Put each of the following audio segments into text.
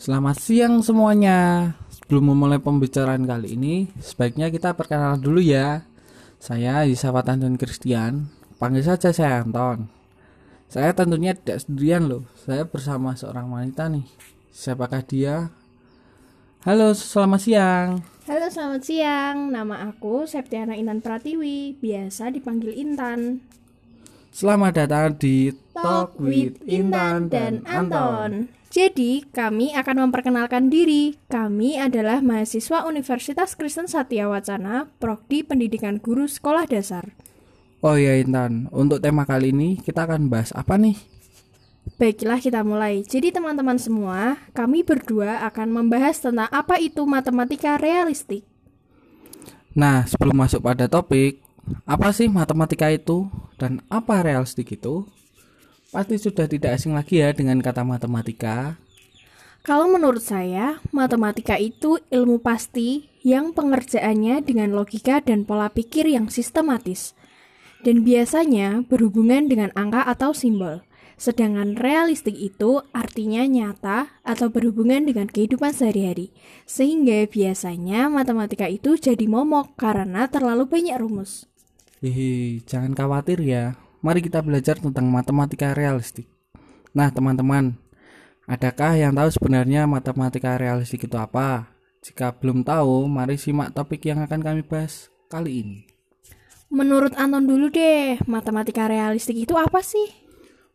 Selamat siang semuanya. Sebelum memulai pembicaraan kali ini, sebaiknya kita perkenalan dulu ya. Saya Yusafat Anton Christian, panggil saja saya Anton. Saya tentunya tidak sendirian loh, saya bersama seorang wanita nih. Siapakah dia? Halo, selamat siang. Halo selamat siang, nama aku Septiana Intan Pratiwi, biasa dipanggil Intan Selamat datang di Talk with Intan dan Anton. Jadi, kami akan memperkenalkan diri. Kami adalah mahasiswa Universitas Kristen Satya Wacana, Prodi Pendidikan Guru Sekolah Dasar. Oh ya Intan, untuk tema kali ini kita akan bahas apa nih? Baiklah kita mulai. Jadi teman-teman semua, kami berdua akan membahas tentang apa itu matematika realistik. Nah, sebelum masuk pada topik, apa sih matematika itu dan apa realistik itu? Pasti sudah tidak asing lagi ya dengan kata matematika. Kalau menurut saya, matematika itu ilmu pasti yang pengerjaannya dengan logika dan pola pikir yang sistematis. Dan biasanya berhubungan dengan angka atau simbol. Sedangkan realistik itu artinya nyata atau berhubungan dengan kehidupan sehari-hari. Sehingga biasanya matematika itu jadi momok karena terlalu banyak rumus. Hihi, jangan khawatir ya. Mari kita belajar tentang matematika realistik. Nah, teman-teman, adakah yang tahu sebenarnya matematika realistik itu apa? Jika belum tahu, mari simak topik yang akan kami bahas kali ini. Menurut Anton dulu deh, matematika realistik itu apa sih?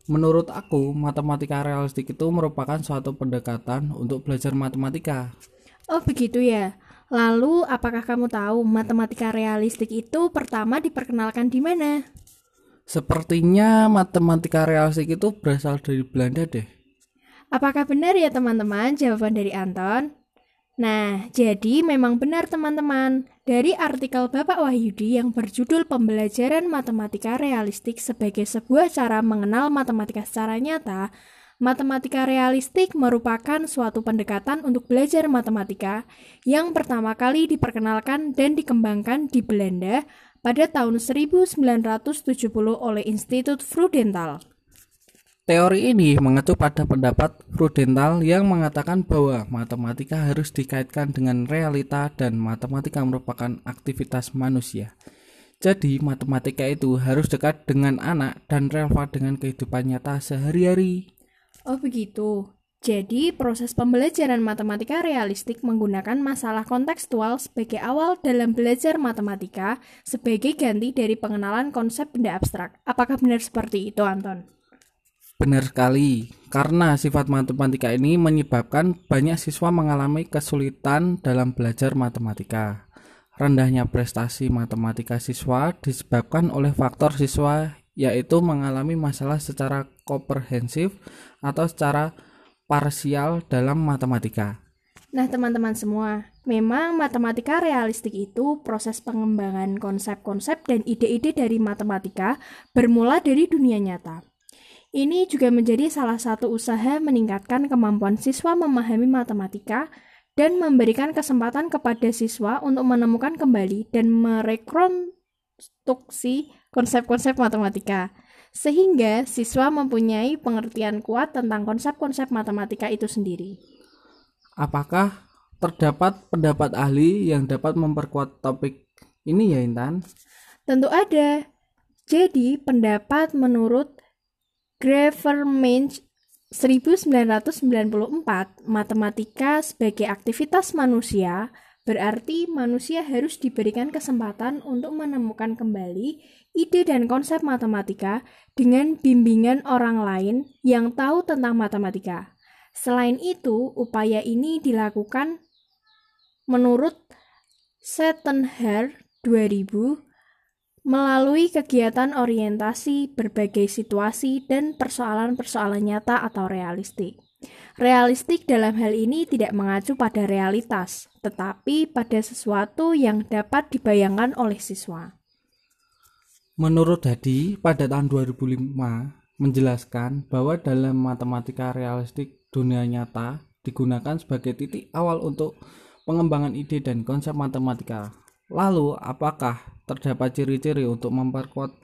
Menurut aku, matematika realistik itu merupakan suatu pendekatan untuk belajar matematika. Oh begitu ya. Lalu, apakah kamu tahu matematika realistik itu pertama diperkenalkan di mana? Sepertinya matematika realistik itu berasal dari Belanda deh. Apakah benar ya teman-teman jawaban dari Anton? Nah, jadi memang benar teman-teman. Dari artikel Bapak Wahyudi yang berjudul Pembelajaran Matematika Realistik sebagai sebuah cara mengenal matematika secara nyata, matematika realistik merupakan suatu pendekatan untuk belajar matematika yang pertama kali diperkenalkan dan dikembangkan di Belanda pada tahun 1970 oleh Institut Frudental. Teori ini mengacu pada pendapat Frudental yang mengatakan bahwa matematika harus dikaitkan dengan realita dan matematika merupakan aktivitas manusia. Jadi, matematika itu harus dekat dengan anak dan relevan dengan kehidupan nyata sehari-hari. Oh begitu. Jadi, proses pembelajaran matematika realistik menggunakan masalah kontekstual sebagai awal dalam belajar matematika sebagai ganti dari pengenalan konsep benda abstrak. Apakah benar seperti itu, Anton? Benar sekali, karena sifat matematika ini menyebabkan banyak siswa mengalami kesulitan dalam belajar matematika. Rendahnya prestasi matematika siswa disebabkan oleh faktor siswa yaitu mengalami masalah secara komprehensif atau secara parsial dalam matematika. Nah, teman-teman semua, memang matematika realistik itu proses pengembangan konsep-konsep dan ide-ide dari matematika bermula dari dunia nyata. Ini juga menjadi salah satu usaha meningkatkan kemampuan siswa memahami matematika dan memberikan kesempatan kepada siswa untuk menemukan kembali dan merekonstruksi konsep-konsep matematika. Sehingga siswa mempunyai pengertian kuat tentang konsep-konsep matematika itu sendiri. Apakah terdapat pendapat ahli yang dapat memperkuat topik ini ya Intan? Tentu ada. Jadi, pendapat menurut Gravermanch 1994, matematika sebagai aktivitas manusia berarti manusia harus diberikan kesempatan untuk menemukan kembali ide dan konsep matematika dengan bimbingan orang lain yang tahu tentang matematika. Selain itu, upaya ini dilakukan menurut Settenher 2000 melalui kegiatan orientasi berbagai situasi dan persoalan-persoalan nyata atau realistik. Realistik dalam hal ini tidak mengacu pada realitas, tetapi pada sesuatu yang dapat dibayangkan oleh siswa. Menurut Hadi, pada tahun 2005 menjelaskan bahwa dalam matematika realistik dunia nyata digunakan sebagai titik awal untuk pengembangan ide dan konsep matematika. Lalu, apakah terdapat ciri-ciri untuk memperkuat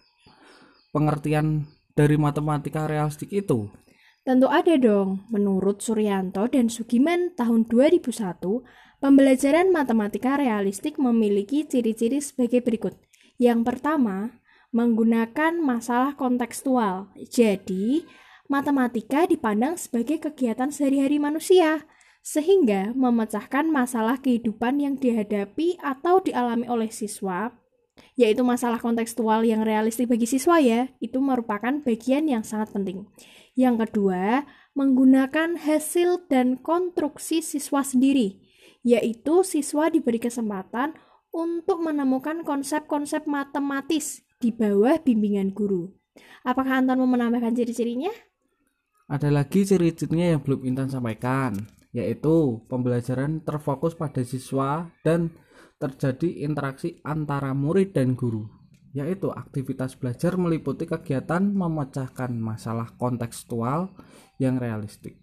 pengertian dari matematika realistik itu? Tentu ada dong. Menurut Suryanto dan Sugiman tahun 2001, pembelajaran matematika realistik memiliki ciri-ciri sebagai berikut. Yang pertama, menggunakan masalah kontekstual. Jadi, matematika dipandang sebagai kegiatan sehari-hari manusia, sehingga memecahkan masalah kehidupan yang dihadapi atau dialami oleh siswa yaitu masalah kontekstual yang realistik bagi siswa ya, itu merupakan bagian yang sangat penting. Yang kedua, menggunakan hasil dan konstruksi siswa sendiri, yaitu siswa diberi kesempatan untuk menemukan konsep-konsep matematis di bawah bimbingan guru. Apakah Anton mau menambahkan ciri-cirinya? Ada lagi ciri-cirinya yang belum Intan sampaikan, yaitu pembelajaran terfokus pada siswa dan terjadi interaksi antara murid dan guru, yaitu aktivitas belajar meliputi kegiatan memecahkan masalah kontekstual yang realistik,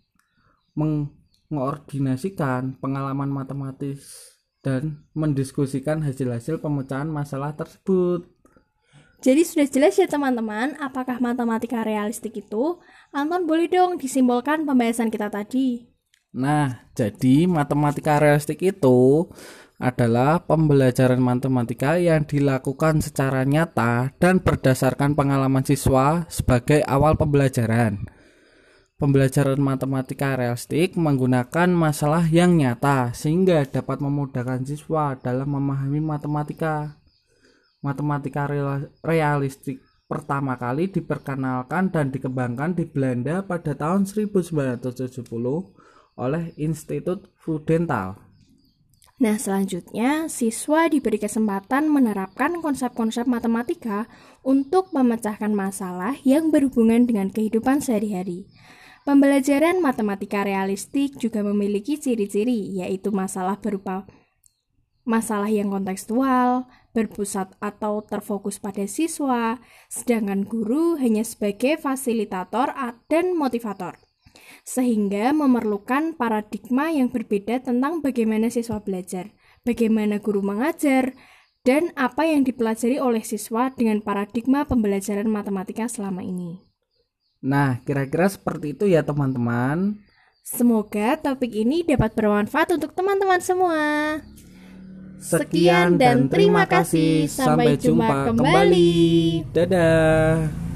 mengordinasikan pengalaman matematis, dan mendiskusikan hasil-hasil pemecahan masalah tersebut. Jadi sudah jelas ya teman-teman, apakah matematika realistik itu? Anton boleh dong disimbolkan pembahasan kita tadi. Nah, jadi matematika realistik itu adalah pembelajaran matematika yang dilakukan secara nyata dan berdasarkan pengalaman siswa sebagai awal pembelajaran. Pembelajaran matematika realistik menggunakan masalah yang nyata sehingga dapat memudahkan siswa dalam memahami matematika. Matematika realistik pertama kali diperkenalkan dan dikembangkan di Belanda pada tahun 1970 oleh Institut Fudental. Nah, selanjutnya siswa diberi kesempatan menerapkan konsep-konsep matematika untuk memecahkan masalah yang berhubungan dengan kehidupan sehari-hari. Pembelajaran matematika realistik juga memiliki ciri-ciri, yaitu masalah berupa masalah yang kontekstual, berpusat atau terfokus pada siswa, sedangkan guru hanya sebagai fasilitator dan motivator sehingga memerlukan paradigma yang berbeda tentang bagaimana siswa belajar, bagaimana guru mengajar, dan apa yang dipelajari oleh siswa dengan paradigma pembelajaran matematika selama ini. Nah, kira-kira seperti itu ya teman-teman. Semoga topik ini dapat bermanfaat untuk teman-teman semua. Sekian dan terima kasih. Sampai jumpa kembali. Dadah.